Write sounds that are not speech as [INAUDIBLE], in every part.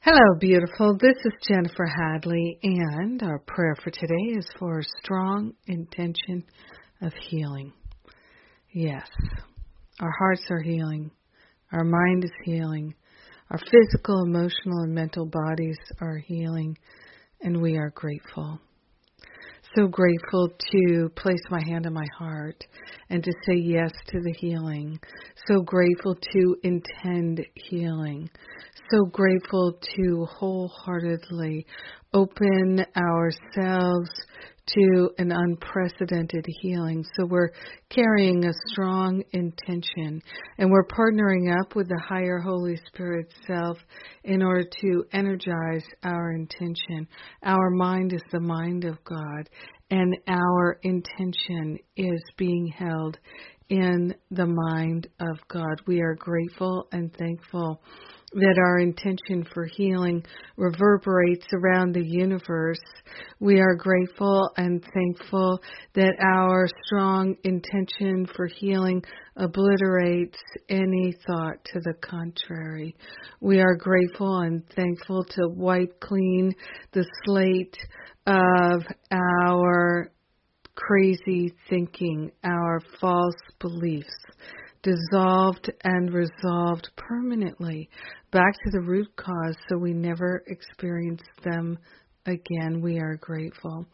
Hello, beautiful. This is Jennifer Hadley, and our prayer for today is for a strong intention of healing. Yes, our hearts are healing, our mind is healing, our physical, emotional, and mental bodies are healing, and we are grateful. So grateful to place my hand on my heart and to say yes to the healing. So grateful to intend healing so grateful to wholeheartedly open ourselves to an unprecedented healing. So we're carrying a strong intention and we're partnering up with the higher Holy Spirit self in order to energize our intention. Our mind is the mind of God and our intention is being held in the mind of God. We are grateful and thankful that our intention for healing reverberates around the universe. We are grateful and thankful that our strong intention for healing obliterates any thought to the contrary. We are grateful and thankful to wipe clean the slate of our crazy thinking, our false beliefs dissolved and resolved permanently back to the root cause so we never experience them again. We are grateful.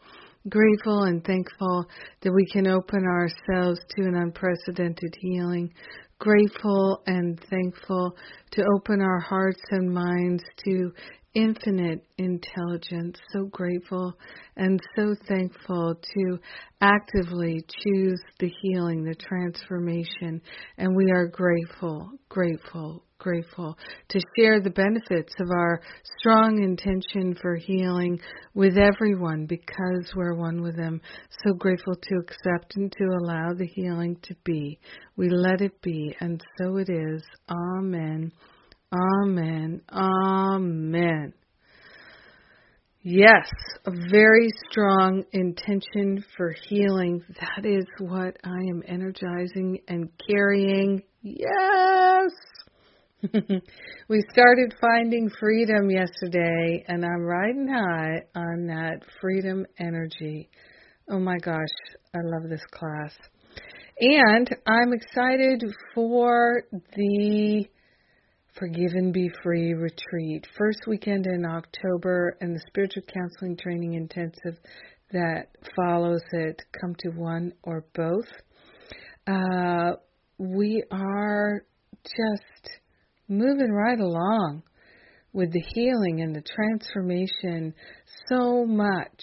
Grateful and thankful that we can open ourselves to an unprecedented healing. Grateful and thankful to open our hearts and minds to infinite intelligence, so grateful and so thankful to actively choose the healing, the transformation, and we are grateful, grateful, grateful to share the benefits of our strong intention for healing with everyone because we're one with them. So grateful to accept and to allow the healing to be. We let it be, and so it is. Amen. Amen. Amen. Yes, a very strong intention for healing. That is what I am energizing and carrying. Yes. [LAUGHS] we started finding freedom yesterday, and I'm riding high on that freedom energy. Oh my gosh, I love this class. And I'm excited for the Forgive and Be Free retreat. First weekend in October and the spiritual counseling training intensive that follows it. Come to one or both. Uh, we are just moving right along with the healing and the transformation. So much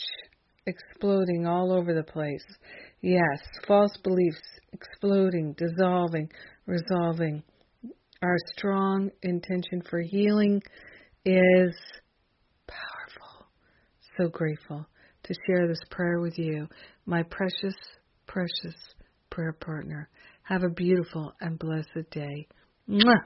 exploding all over the place. Yes, false beliefs exploding, dissolving, resolving our strong intention for healing is powerful. So grateful to share this prayer with you, my precious, precious prayer partner. Have a beautiful and blessed day. Mwah!